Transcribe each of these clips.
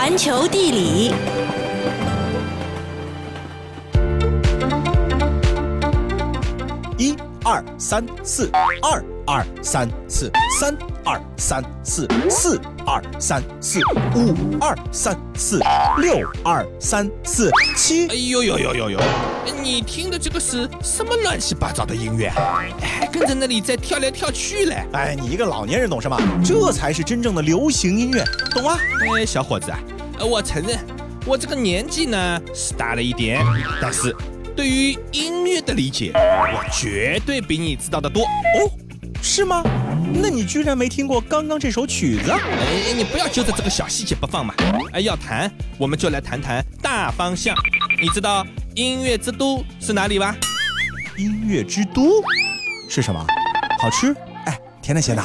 环球地理，一二三四，二二三四，三二三四，四。二三四，五二三四，六二三四，七哎。呦呦呦呦呦！你听的这个是什么乱七八糟的音乐啊？还跟着那里在跳来跳去嘞！哎，你一个老年人懂什么？这才是真正的流行音乐，懂吗？哎，小伙子啊，呃我承认我这个年纪呢是大了一点，但是对于音乐的理解，我绝对比你知道的多。哦，是吗？那你居然没听过刚刚这首曲子？哎，你不要揪着这个小细节不放嘛！哎，要谈我们就来谈谈大方向。你知道音乐之都是哪里吧？音乐之都是什么？好吃？哎，甜的咸的。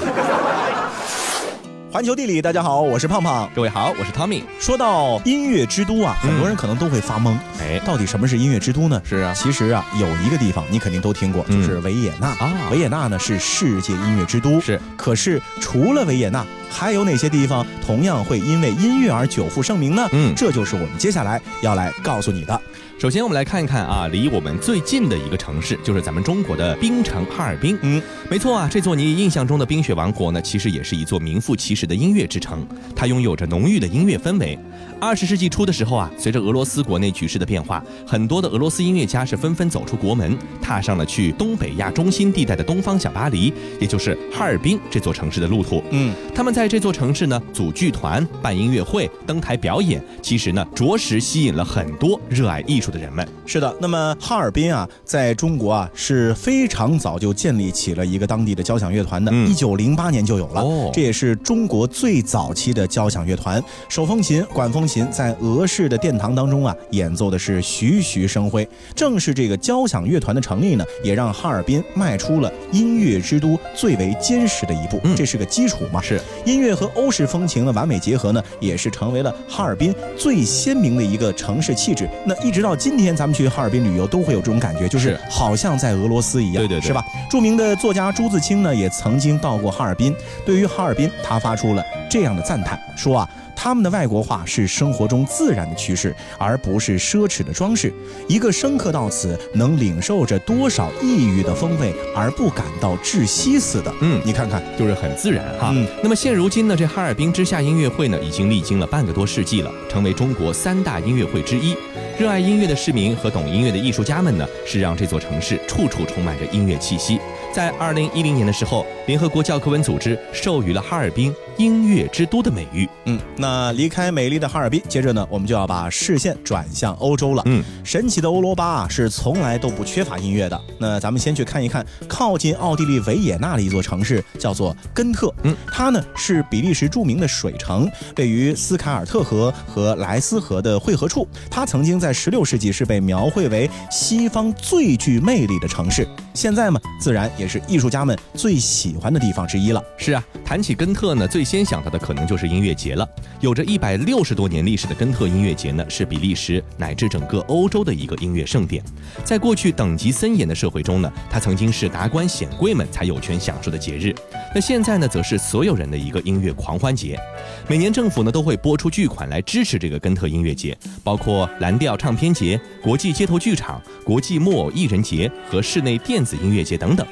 环球地理，大家好，我是胖胖。各位好，我是 Tommy。说到音乐之都啊，很多人可能都会发懵。哎到底什么是音乐之都呢？是啊其实啊，有一个地方你肯定都听过，嗯就是维也纳啊维也纳呢是世界音乐之都。是。可是除了维也纳，还有哪些地方同样会因为音乐而久负盛名呢？嗯这就是我们接下来要来告诉你的。首先，我们来看一看啊，离我们最近的一个城市，就是咱们中国的冰城哈尔滨。嗯，没错啊，这座你印象中的冰雪王国呢，其实也是一座名副其实的音乐之城，它拥有着浓郁的音乐氛围。二十世纪初的时候啊，随着俄罗斯国内局势的变化，很多的俄罗斯音乐家是纷纷走出国门，踏上了去东北亚中心地带的东方小巴黎，也就是哈尔滨这座城市的路途。嗯，他们在这座城市呢组剧团、办音乐会、登台表演，其实呢着实吸引了很多热爱艺术的人们。是的。那么哈尔滨啊，在中国啊是非常早就建立起了一个当地的交响乐团的，嗯一九零八年就有了。哦这也是中国最早期的交响乐团。手风琴、管风琴在俄式的殿堂当中啊，演奏的是徐徐生辉。正是这个交响乐团的成立呢，也让哈尔滨迈出了音乐之都最为坚实的一步。嗯这是个基础嘛。是音乐和欧式风情的完美结合呢，也是成为了哈尔滨最鲜明的一个城市气质。那一直到今天，咱们去哈尔滨旅游都会有这种感觉，就是是好像在俄罗斯一样，对对对是吧？著名的作家朱自清呢，也曾经到过哈尔滨。对于哈尔滨，他发出了这样的赞叹，说啊。他们的外国化是生活中自然的趋势，而不是奢侈的装饰。一个生客到此，能领受着多少异域的风味，而不感到窒息似的。嗯你看看，就是很自然哈。嗯那么现如今呢，这哈尔滨之夏音乐会呢，已经历经了半个多世纪了，成为中国三大音乐会之一。热爱音乐的市民和懂音乐的艺术家们呢，是让这座城市处处充满着音乐气息。在二零一零年的时候，联合国教科文组织授予了哈尔滨音乐之都的美誉。嗯，那离开美丽的哈尔滨，接着呢，我们就要把视线转向欧洲了。嗯，神奇的欧罗巴啊，是从来都不缺乏音乐的。那咱们先去看一看靠近奥地利维也纳的一座城市，叫做根特。嗯，它呢是比利时著名的水城，位于斯凯尔特河和莱斯河的汇合处。它曾经在16世纪是被描绘为西方最具魅力的城市。现在嘛，自然也是艺术家们最喜欢的地方之一了。是啊，谈起根特呢，最先想到的可能就是音乐节了。有着一百六十多年历史的根特音乐节呢，是比利时乃至整个欧洲的一个音乐盛典。在过去等级森严的社会中呢，它曾经是达官显贵们才有权享受的节日。那现在呢，则是所有人的一个音乐狂欢节。每年政府呢都会拨出巨款来支持这个根特音乐节，包括蓝调唱片节、国际街头剧场、国际木偶艺人节和室内电子音乐节等等。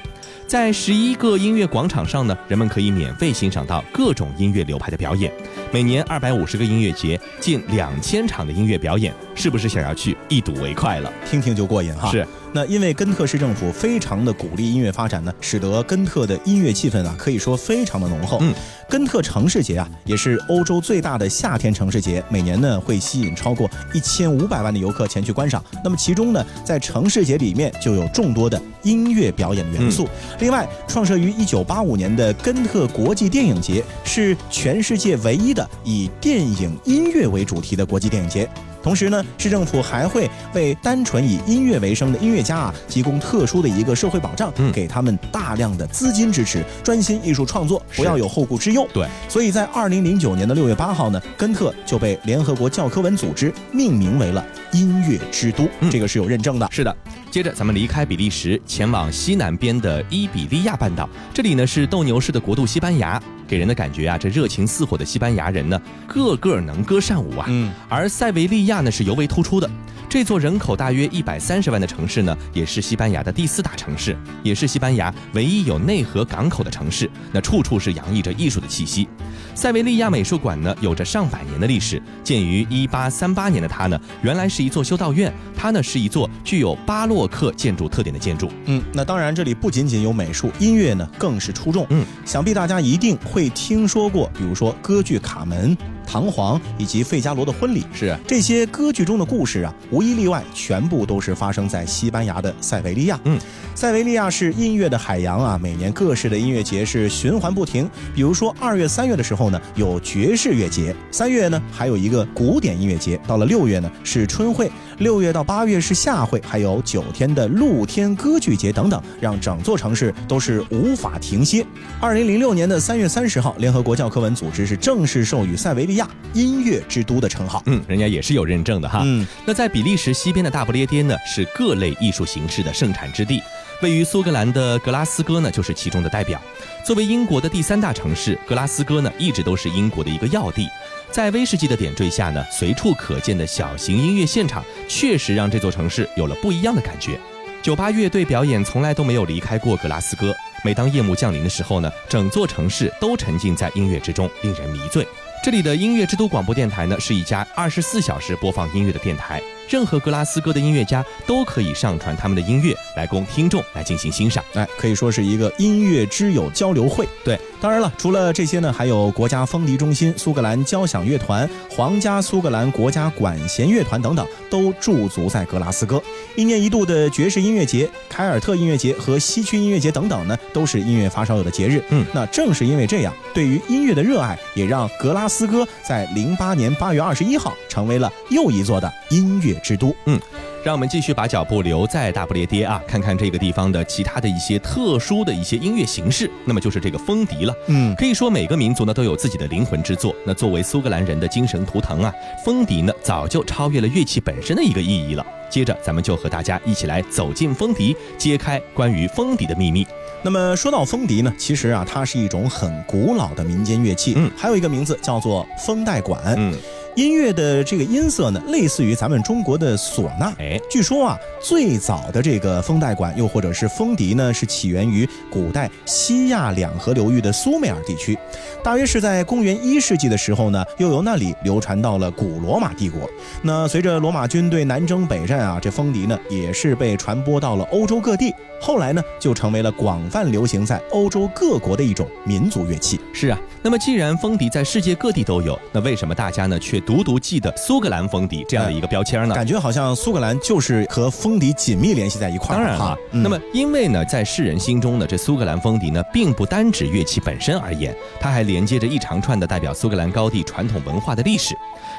在十一个音乐广场上呢，人们可以免费欣赏到各种音乐流派的表演。每年二百五十个音乐节，近两千场的音乐表演，是不是想要去一睹为快了？听听就过瘾哈。是。那因为根特市政府非常的鼓励音乐发展呢，使得根特的音乐气氛啊，可以说非常的浓厚。嗯，根特城市节啊，也是欧洲最大的夏天城市节，每年呢会吸引超过一千五百万的游客前去观赏。那么其中呢，在城市节里面就有众多的音乐表演元素。另外，创设于一九八五年的根特国际电影节是全世界唯一的以电影音乐为主题的国际电影节。同时呢，市政府还会为单纯以音乐为生的音乐家啊提供特殊的一个社会保障，嗯给他们大量的资金支持，专心艺术创作，不要有后顾之忧。对，所以在二零零九年的六月八号呢，根特就被联合国教科文组织命名为了音乐之都，嗯这个是有认证的。是的，接着咱们离开比利时，前往西南边的伊比利亚半岛，这里呢是斗牛士的国度西班牙。给人的感觉啊，这热情似火的西班牙人呢，个个能歌善舞啊。嗯，而塞维利亚呢是尤为突出的。这座人口大约一百三十万的城市呢，也是西班牙的第四大城市，也是西班牙唯一有内河港口的城市。那处处是洋溢着艺术的气息。塞维利亚美术馆呢，有着上百年的历史。建于一八三八年的它呢，原来是一座修道院，它呢是一座具有巴洛克建筑特点的建筑。嗯，那当然，这里不仅仅有美术，音乐呢更是出众。嗯，想必大家一定会听说过，比如说歌剧《卡门》。唐璜以及费加罗的婚礼是这些歌剧中的故事啊，无一例外，全部都是发生在西班牙的塞维利亚。嗯，塞维利亚是音乐的海洋啊，每年各式的音乐节是循环不停。比如说二月、三月的时候呢，有爵士乐节；三月呢，还有一个古典音乐节；到了六月呢，是春会；六月到八月是夏会，还有九天的露天歌剧节等等，让整座城市都是无法停歇。二零零六年的三月三十号，联合国教科文组织是正式授予塞维利亚。音乐之都的称号，嗯，人家也是有认证的哈。嗯，那在比利时西边的大不列颠呢，是各类艺术形式的盛产之地。位于苏格兰的格拉斯哥呢，就是其中的代表。作为英国的第三大城市，格拉斯哥呢，一直都是英国的一个要地。在威士忌的点缀下呢，随处可见的小型音乐现场，确实让这座城市有了不一样的感觉。酒吧乐队表演从来都没有离开过格拉斯哥。每当夜幕降临的时候呢，整座城市都沉浸在音乐之中，令人迷醉。这里的音乐之都广播电台呢，是一家二十四小时播放音乐的电台。任何格拉斯哥的音乐家都可以上传他们的音乐来供听众来进行欣赏，哎，可以说是一个音乐之友交流会。对，当然了，除了这些呢，还有国家风笛中心、苏格兰交响乐团、皇家苏格兰国家管弦乐团等等，都驻足在格拉斯哥。一年一度的爵士音乐节、凯尔特音乐节和西区音乐节等等呢，都是音乐发烧友的节日。嗯，那正是因为这样，对于音乐的热爱，也让格拉斯哥在零八年八月二十一号成为了又一座的音乐。之都，嗯，让我们继续把脚步留在大不列颠啊，看看这个地方的其他的一些特殊的一些音乐形式，那么就是这个风笛了。嗯，可以说每个民族呢都有自己的灵魂之作。那作为苏格兰人的精神图腾啊，风笛呢早就超越了乐器本身的一个意义了。接着，咱们就和大家一起来走进风笛，揭开关于风笛的秘密。那么说到风笛呢，其实啊，它是一种很古老的民间乐器，嗯，还有一个名字叫做风带管，嗯。音乐的这个音色呢，类似于咱们中国的唢呐。哎，据说啊，最早的这个风带管又或者是风笛呢，是起源于古代西亚两河流域的苏美尔地区，大约是在公元一世纪的时候呢，又由那里流传到了古罗马帝国。那随着罗马军队南征北战啊，这风笛呢也是被传播到了欧洲各地。后来呢，就成为了广泛流行在欧洲各国的一种民族乐器。是啊，那么既然风笛在世界各地都有，那为什么大家呢却独独记得苏格兰风笛这样的一个标签呢？感觉好像苏格兰就是和风笛紧密联系在一块儿。当然了，那么因为呢，在世人心中呢，这苏格兰风笛呢，并不单指乐器本身而言，它还连接着一长串的代表苏格兰高地传统文化的历史。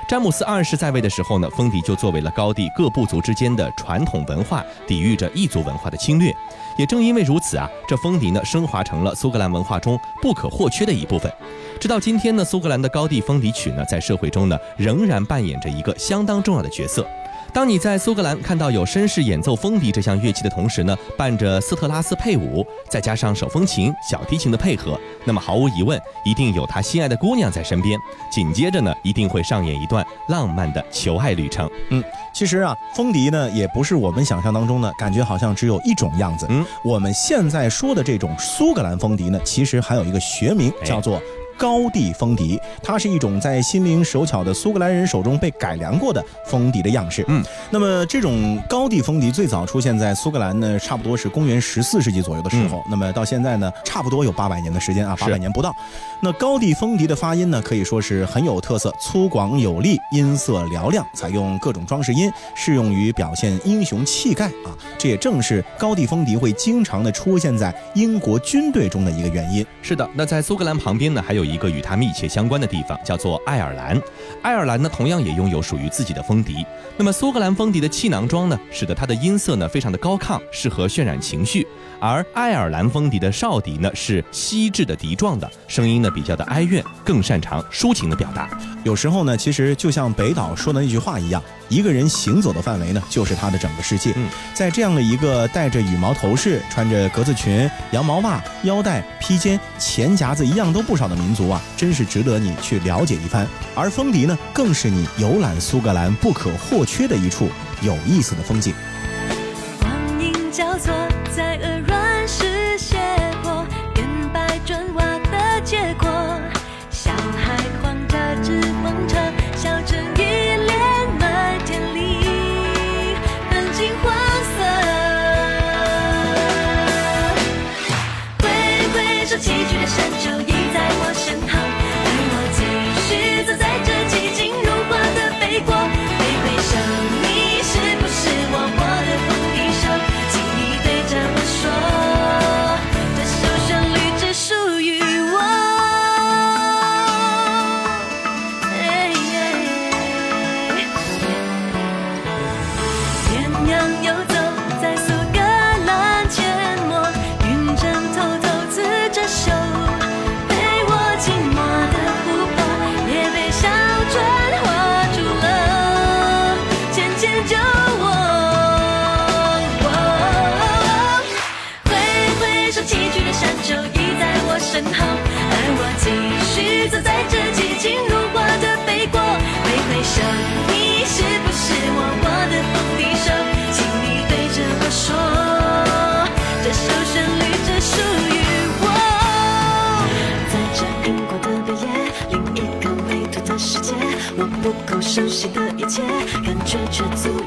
詹姆斯二世在位的时候呢，风笛就作为了高地各部族之间的传统文化，抵御着异族文化的侵略。也正因为如此啊，这风笛呢升华成了苏格兰文化中不可或缺的一部分。直到今天呢，苏格兰的高地风笛曲呢，在社会中呢，仍然扮演着一个相当重要的角色。当你在苏格兰看到有绅士演奏风笛这项乐器的同时呢，伴着斯特拉斯配舞，再加上手风琴、小提琴的配合，那么毫无疑问，一定有他心爱的姑娘在身边。紧接着呢，一定会上演一段浪漫的求爱旅程。嗯，其实啊，风笛呢，也不是我们想象当中呢感觉，好像只有一种样子。嗯，我们现在说的这种苏格兰风笛呢，其实还有一个学名，叫做。高地风笛，它是一种在心灵手巧的苏格兰人手中被改良过的风笛的样式。嗯，那么这种高地风笛最早出现在苏格兰呢，差不多是公元十四世纪左右的时候。那么到现在呢，差不多有八百年的时间啊，八百年不到。那高地风笛的发音呢，可以说是很有特色，粗犷有力，音色嘹亮，采用各种装饰音，适用于表现英雄气概啊。这也正是高地风笛会经常的出现在英国军队中的一个原因。是的，那在苏格兰旁边呢，还有有。一个与它密切相关的地方叫做爱尔兰，爱尔兰呢同样也拥有属于自己的风笛。那么苏格兰风笛的气囊装呢，使得它的音色呢非常的高亢，适合渲染情绪。而爱尔兰风笛的哨笛呢是锡制的笛状的，声音呢比较的哀怨，更擅长抒情的表达。有时候呢，其实就像北岛说的那句话一样，一个人行走的范围呢，就是他的整个世界。嗯，在这样的一个戴着羽毛头饰、穿着格子裙、羊毛袜、腰带、披肩、钱夹子一样都不少的民族啊，真是值得你去了解一番。而风笛呢，更是你游览苏格兰不可或缺的一处有意思的风景。交错在鹅卵艳阳熟悉的一切，感觉却足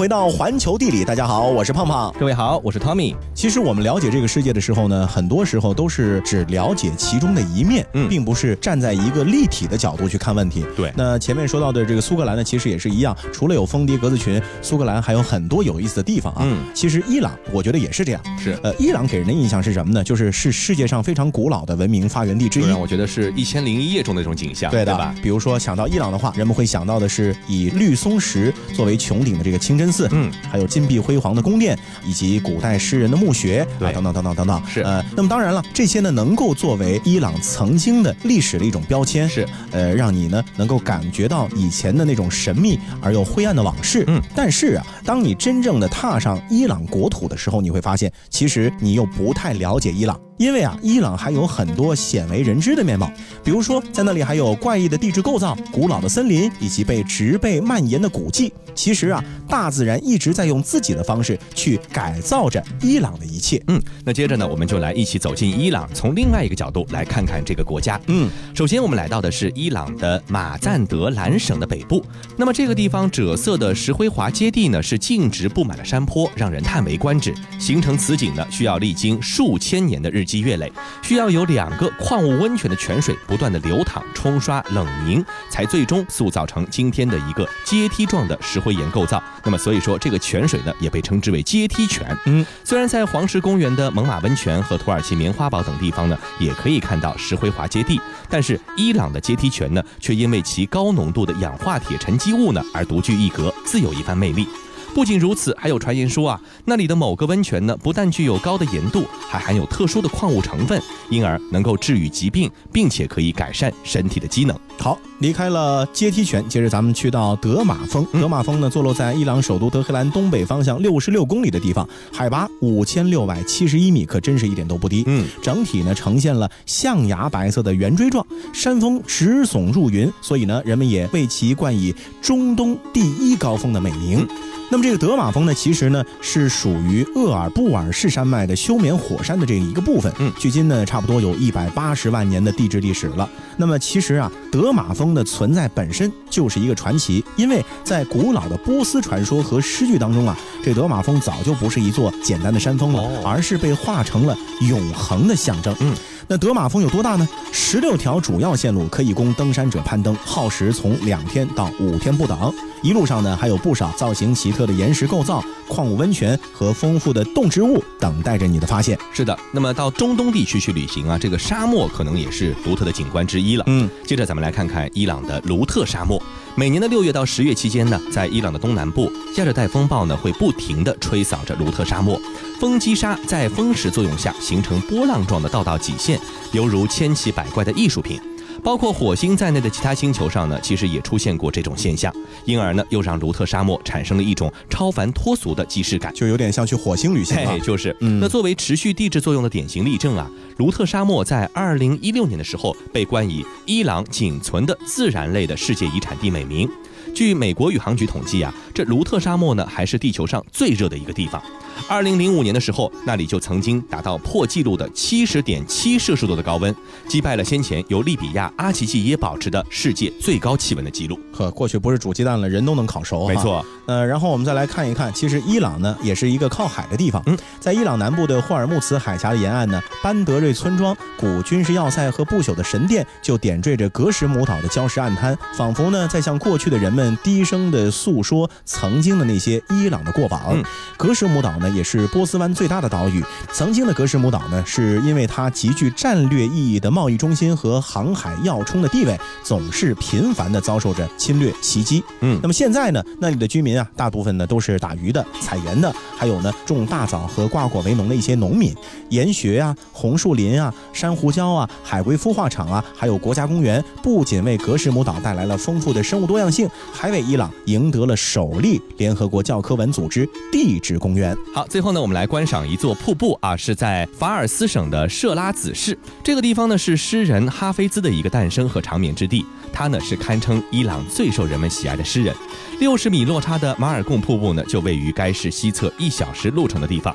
回到环球地理，大家好，我是胖胖。各位好，我是 Tommy。其实我们了解这个世界的时候呢，很多时候都是只了解其中的一面，嗯并不是站在一个立体的角度去看问题。对那前面说到的这个苏格兰呢，其实也是一样，除了有风笛、格子裙，苏格兰还有很多有意思的地方啊。嗯其实伊朗，我觉得也是这样。是呃，伊朗给人的印象是什么呢？就是是世界上非常古老的文明发源地之一。让我觉得是一千零一夜中的那种景象，对的，吧？比如说想到伊朗的话，人们会想到的是以绿松石作为穹顶的这个清真寺，嗯，还有金碧辉煌的宫殿，以及古代诗人的墓穴，对啊，等等等等等等。是呃，那么当然了，这些呢能够作为伊朗曾经的历史的一种标签，是，呃，让你呢能够感觉到以前的那种神秘而又灰暗的往事。嗯，但是啊，当你真正的踏上伊朗国土的时候，你会发现，其实你又不太了解伊朗。因为啊，伊朗还有很多鲜为人知的面貌，比如说在那里还有怪异的地质构造、古老的森林以及被植被蔓延的古迹。其实啊，大自然一直在用自己的方式去改造着伊朗的一切。嗯，那接着呢，我们就来一起走进伊朗，从另外一个角度来看看这个国家。嗯，首先我们来到的是伊朗的马赞德兰省的北部。那么这个地方赭色的石灰华阶地呢，是径直布满了山坡，让人叹为观止。形成此景呢，需要历经数千年的日积积月累，需要有两个矿物温泉的泉水不断的流淌、冲刷、冷凝，才最终塑造成今天的一个阶梯状的石灰岩构造。那么所以说，这个泉水呢，也被称之为阶梯泉。嗯，虽然在黄石公园的猛犸温泉和土耳其棉花堡等地方呢，也可以看到石灰华阶地，但是伊朗的阶梯泉呢，却因为其高浓度的氧化铁沉积物呢，而独具一格，自有一番魅力。不仅如此，还有传言说啊，那里的某个温泉呢，不但具有高的盐度，还含有特殊的矿物成分，因而能够治愈疾病，并且可以改善身体的机能。好，离开了阶梯泉，接着咱们去到德玛峰。德玛峰呢，坐落在伊朗首都德黑兰东北方向六十六公里的地方，海拔五千六百七十一米，可真是一点都不低。嗯，整体呢呈现了象牙白色的圆锥状，山峰直耸入云，所以呢，人们也为其冠以中东第一高峰的美名。那么这个德玛峰呢，其实呢是属于厄尔布尔士山脉的休眠火山的这一个部分。嗯距今呢差不多有一百八十万年的地质历史了。那么其实啊，德玛峰的存在本身就是一个传奇，因为在古老的波斯传说和诗句当中啊，这德玛峰早就不是一座简单的山峰了，哦而是被画成了永恒的象征。嗯。那德玛峰有多大呢？十六条主要线路可以供登山者攀登，耗时从两天到五天不等。一路上呢，还有不少造型奇特的岩石构造、矿物温泉和丰富的动植物等待着你的发现。是的，那么到中东地区去旅行啊，这个沙漠可能也是独特的景观之一了。嗯，接着咱们来看看伊朗的卢特沙漠。每年的六月到十月期间呢，在伊朗的东南部，亚热带风暴呢会不停地吹扫着卢特沙漠，风击沙在风蚀作用下形成波浪状的道道脊线，犹如千奇百怪的艺术品。包括火星在内的其他星球上呢，其实也出现过这种现象，因而呢，又让卢特沙漠产生了一种超凡脱俗的既视感。就有点像去火星旅行啊嘿，。就是，嗯那作为持续地质作用的典型例证啊，卢特沙漠在二零一六年的时候被冠以伊朗仅存的自然类的世界遗产地美名。据美国宇航局统计啊，这卢特沙漠呢还是地球上最热的一个地方。二零零五年的时候，那里就曾经达到破纪录的七十点七摄氏度的高温，击败了先前由利比亚阿奇季耶保持的世界最高气温的记录。呵，过去不是煮鸡蛋了，人都能烤熟。没。错，呃，然后我们再来看一看，其实伊朗呢也是一个靠海的地方。嗯，在伊朗南部的霍尔木兹海峡的沿岸呢，班德瑞村庄古军事要塞和不朽的神殿就点缀着格什姆岛的礁石暗滩，仿佛呢在向过去的人们低声的诉说曾经的那些伊朗的过往。嗯格什姆岛呢也是波斯湾最大的岛屿。曾经的格什姆岛呢，是因为它极具战略意义的贸易中心和航海要冲的地位，总是频繁的遭受着侵略袭击。嗯那么现在呢，那里的居民啊，大部分呢都是打鱼的、采盐的，还有呢种大枣和瓜果为农的一些农民。盐穴啊、红树林啊、珊瑚礁啊、海龟孵化场啊，还有国家公园，不仅为格什姆岛带来了丰富的生物多样性，还为伊朗赢得了首例联合国教科文组织地质公园。好，最后呢，我们来观赏一座瀑布啊，是在法尔斯省的设拉子市。这个地方呢，是诗人哈菲兹的一个诞生和长眠之地。他呢是堪称伊朗最受人们喜爱的诗人。六十米落差的马尔贡瀑布呢，就位于该市西侧一小时路程的地方。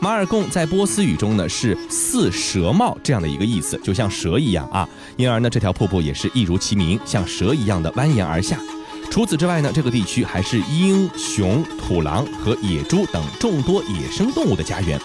马尔贡在波斯语中呢是似蛇帽这样的一个意思，就像蛇一样啊。因而呢，这条瀑布也是一如其名，像蛇一样的蜿蜒而下。除此之外呢，这个地区还是鹰、熊、土狼和野猪等众多野生动物的家园。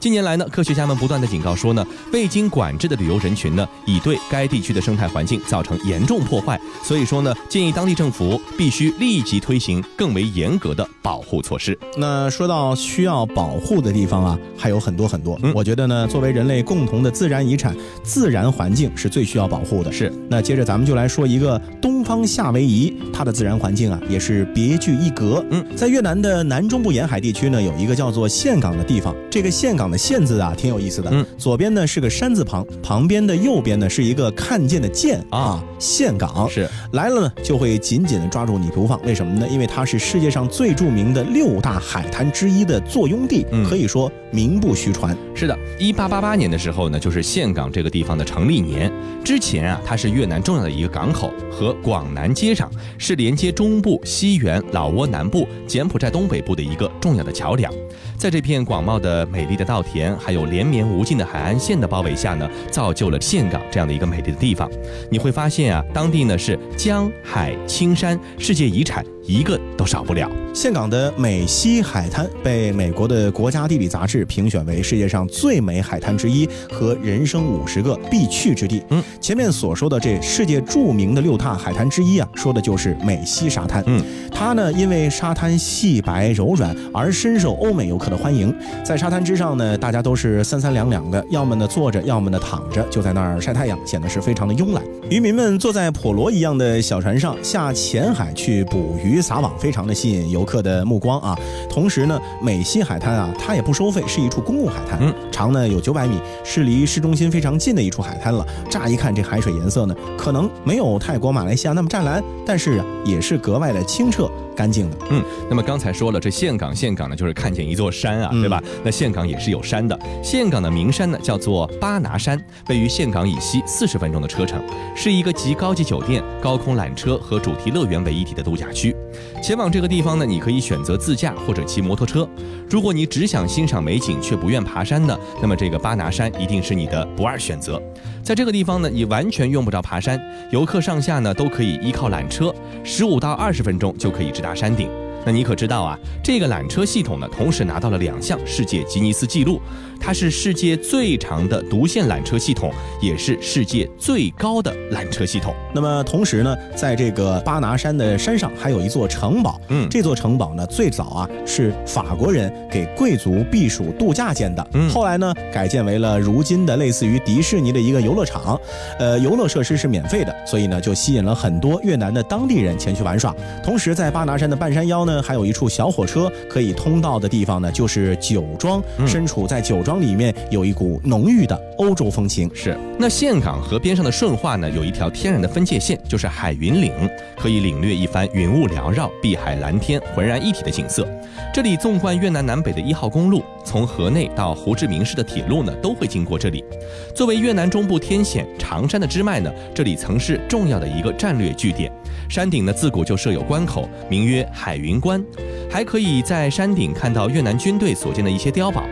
近年来呢，科学家们不断的警告说呢，未经管制的旅游人群呢，已对该地区的生态环境造成严重破坏。所以说呢，建议当地政府必须立即推行更为严格的保护措施。那说到需要保护的地方啊，还有很多很多。嗯我觉得呢，作为人类共同的自然遗产，自然环境是最需要保护的。是，那接着咱们就来说一个东方夏威夷，它的自然环境啊也是别具一格。嗯，在越南的南中部沿海地区呢，有一个叫做岘港的地方。这个岘港的县字啊，挺有意思的。嗯，左边呢是个山字旁，旁边的右边呢是一个看见的见啊，岘港。是，来了呢，就会紧紧的抓住你不放。为什么呢？因为它是世界上最著名的六大海滩之一的坐拥地，嗯可以说名不虚传。是的，一八八八年的时候呢，就是岘港这个地方的成立年。之前啊，它是越南重要的一个港口，和广南接壤，是连接中部、西原、老挝南部、柬埔寨东北部的一个重要的桥梁。在这片广袤的美丽的稻田，还有连绵无尽的海岸线的包围下呢，造就了岘港这样的一个美丽的地方。你会发现啊，当地呢是江海青山，世界遗产一个都少不了。岘港的美西海滩被美国的国家地理杂志评选为世界上最美海滩之一和人生五十个必去之地。嗯，前面所说的这世界著名的六大海滩之一啊，说的就是美西沙滩。嗯，它呢因为沙滩细白柔软而深受欧美游客的欢迎。在沙滩之上呢，大家都是三三两两的，要么呢坐着，要么呢躺着，就在那儿晒太阳，显得是非常的慵懒。渔民们坐在普罗一样的小船上下浅海去捕鱼撒网，非常的吸引游客的目光啊。同时呢，美西海滩啊，它也不收费，是一处公共海滩，嗯长呢有九百米，是离市中心非常近的一处海滩了。乍一看这海水颜色呢，可能没有泰国、马来西亚那么湛蓝，但是啊，也是格外的清澈干净的。嗯，那么刚才说了，这岘港，岘港呢就是看见一座山啊，嗯对吧？那岘港也是有山的，岘港的名山呢叫做巴拿山，位于岘港以西四十分钟的车程，是一个集高级酒店、高空缆车和主题乐园为一体的度假区。前往这个地方呢，你可以选择自驾或者骑摩托车。如果你只想欣赏美景却不愿爬山呢，那么这个巴拿山一定是你的不二选择。在这个地方呢，你完全用不着爬山，游客上下呢都可以依靠缆车，十五到二十分钟就可以直达山顶。那你可知道啊？这个缆车系统呢，同时拿到了两项世界吉尼斯纪录，它是世界最长的独线缆车系统，也是世界最高的缆车系统。那么同时呢，在这个巴拿山的山上还有一座城堡。嗯这座城堡呢，最早啊是法国人给贵族避暑度假建的，嗯后来呢改建为了如今的类似于迪士尼的一个游乐场，呃，游乐设施是免费的，所以呢就吸引了很多越南的当地人前去玩耍。同时，在巴拿山的半山腰呢，还有一处小火车可以通到的地方呢，就是酒庄。嗯身处在酒庄里面，有一股浓郁的欧洲风情。是，那岘港河边上的顺化呢，有一条天然的分界线，就是海云岭，可以领略一番云雾缭绕、碧海蓝天浑然一体的景色。这里纵贯越南南北的一号公路，从河内到胡志明市的铁路呢，都会经过这里。作为越南中部天险长山的支脉呢，这里曾是重要的一个战略据点。山顶呢，自古就设有关口，名曰海云关，还可以在山顶看到越南军队所建的一些碉堡。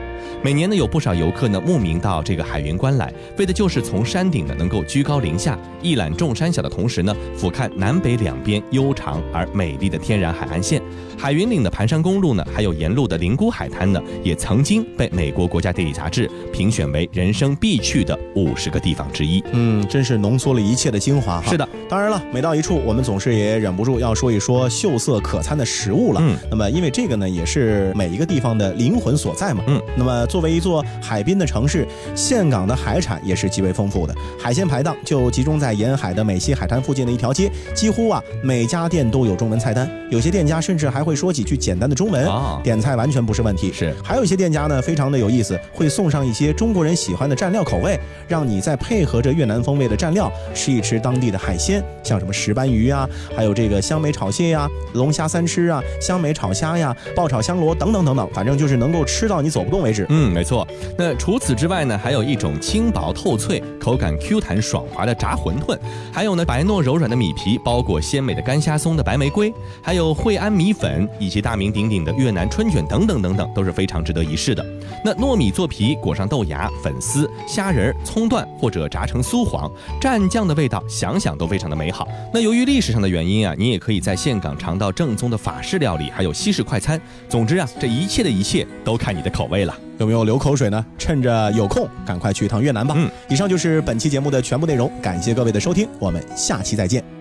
每年呢，有不少游客呢慕名到这个海云关来，为的就是从山顶呢能够居高临下，一览众山小的同时呢，俯瞰南北两边悠长而美丽的天然海岸线。海云岭的盘山公路呢，还有沿路的灵谷海滩呢，也曾经被美国国家地理杂志评选为人生必去的五十个地方之一。嗯，真是浓缩了一切的精华哈。是的，当然了，每到一处，我们总是也忍不住要说一说秀色可餐的食物了。嗯，那么因为这个呢，也是每一个地方的灵魂所在嘛。嗯，那么作为一座海滨的城市，岘港的海产也是极为丰富的。海鲜排档就集中在沿海的美西海滩附近的一条街，几乎啊每家店都有中文菜单，有些店家甚至还会说几句简单的中文，啊点菜完全不是问题。是还有一些店家呢，非常的有意思，会送上一些中国人喜欢的蘸料口味，让你再配合着越南风味的蘸料吃一吃当地的海鲜，像什么石斑鱼啊，还有这个香梅炒蟹呀、龙虾三吃啊、香梅炒虾呀、爆炒香螺等等等等，反正就是能够吃到你走不动为止。嗯，没错。那除此之外呢，还有一种轻薄透脆、口感 Q 弹爽滑的炸馄饨，还有呢白糯柔软的米皮包裹鲜美的干虾松的白玫瑰，还有惠安米粉以及大名鼎鼎的越南春卷等等等等，都是非常值得一试的。那糯米做皮，裹上豆芽、粉丝、虾仁、葱段或者炸成酥黄，蘸酱的味道想想都非常的美好。那由于历史上的原因啊，你也可以在岘港尝到正宗的法式料理，还有西式快餐。总之啊，这一切的一切都看你的口味了。有没有流口水呢？趁着有空，赶快去一趟越南吧。嗯，以上就是本期节目的全部内容，感谢各位的收听，我们下期再见。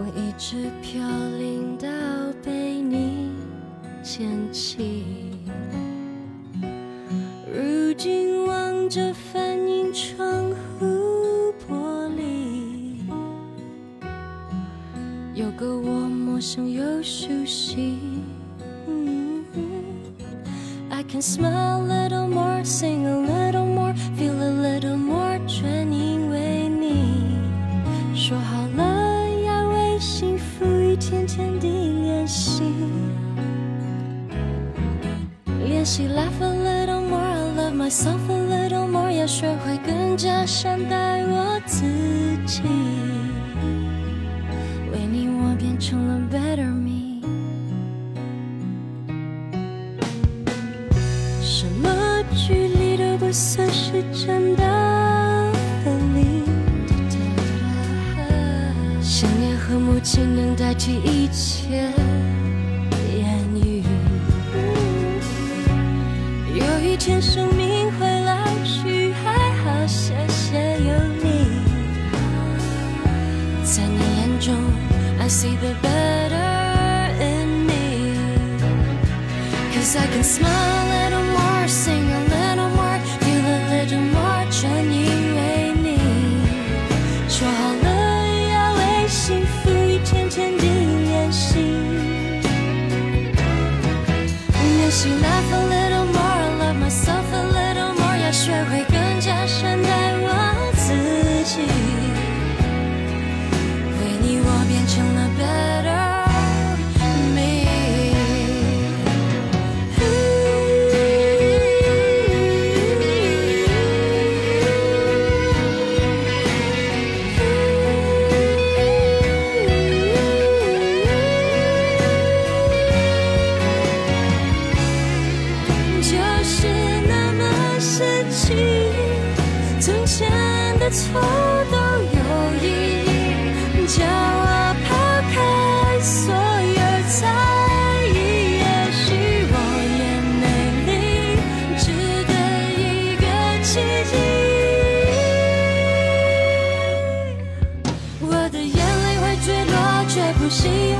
我一直飘零到被你捡起。如今望着反映窗户玻璃，有个我陌生又熟悉。I can smile 谁能代替一切言语有一天生命会老去还好谢谢有你在你眼中 i see the better in me cause i can smile 熟悉。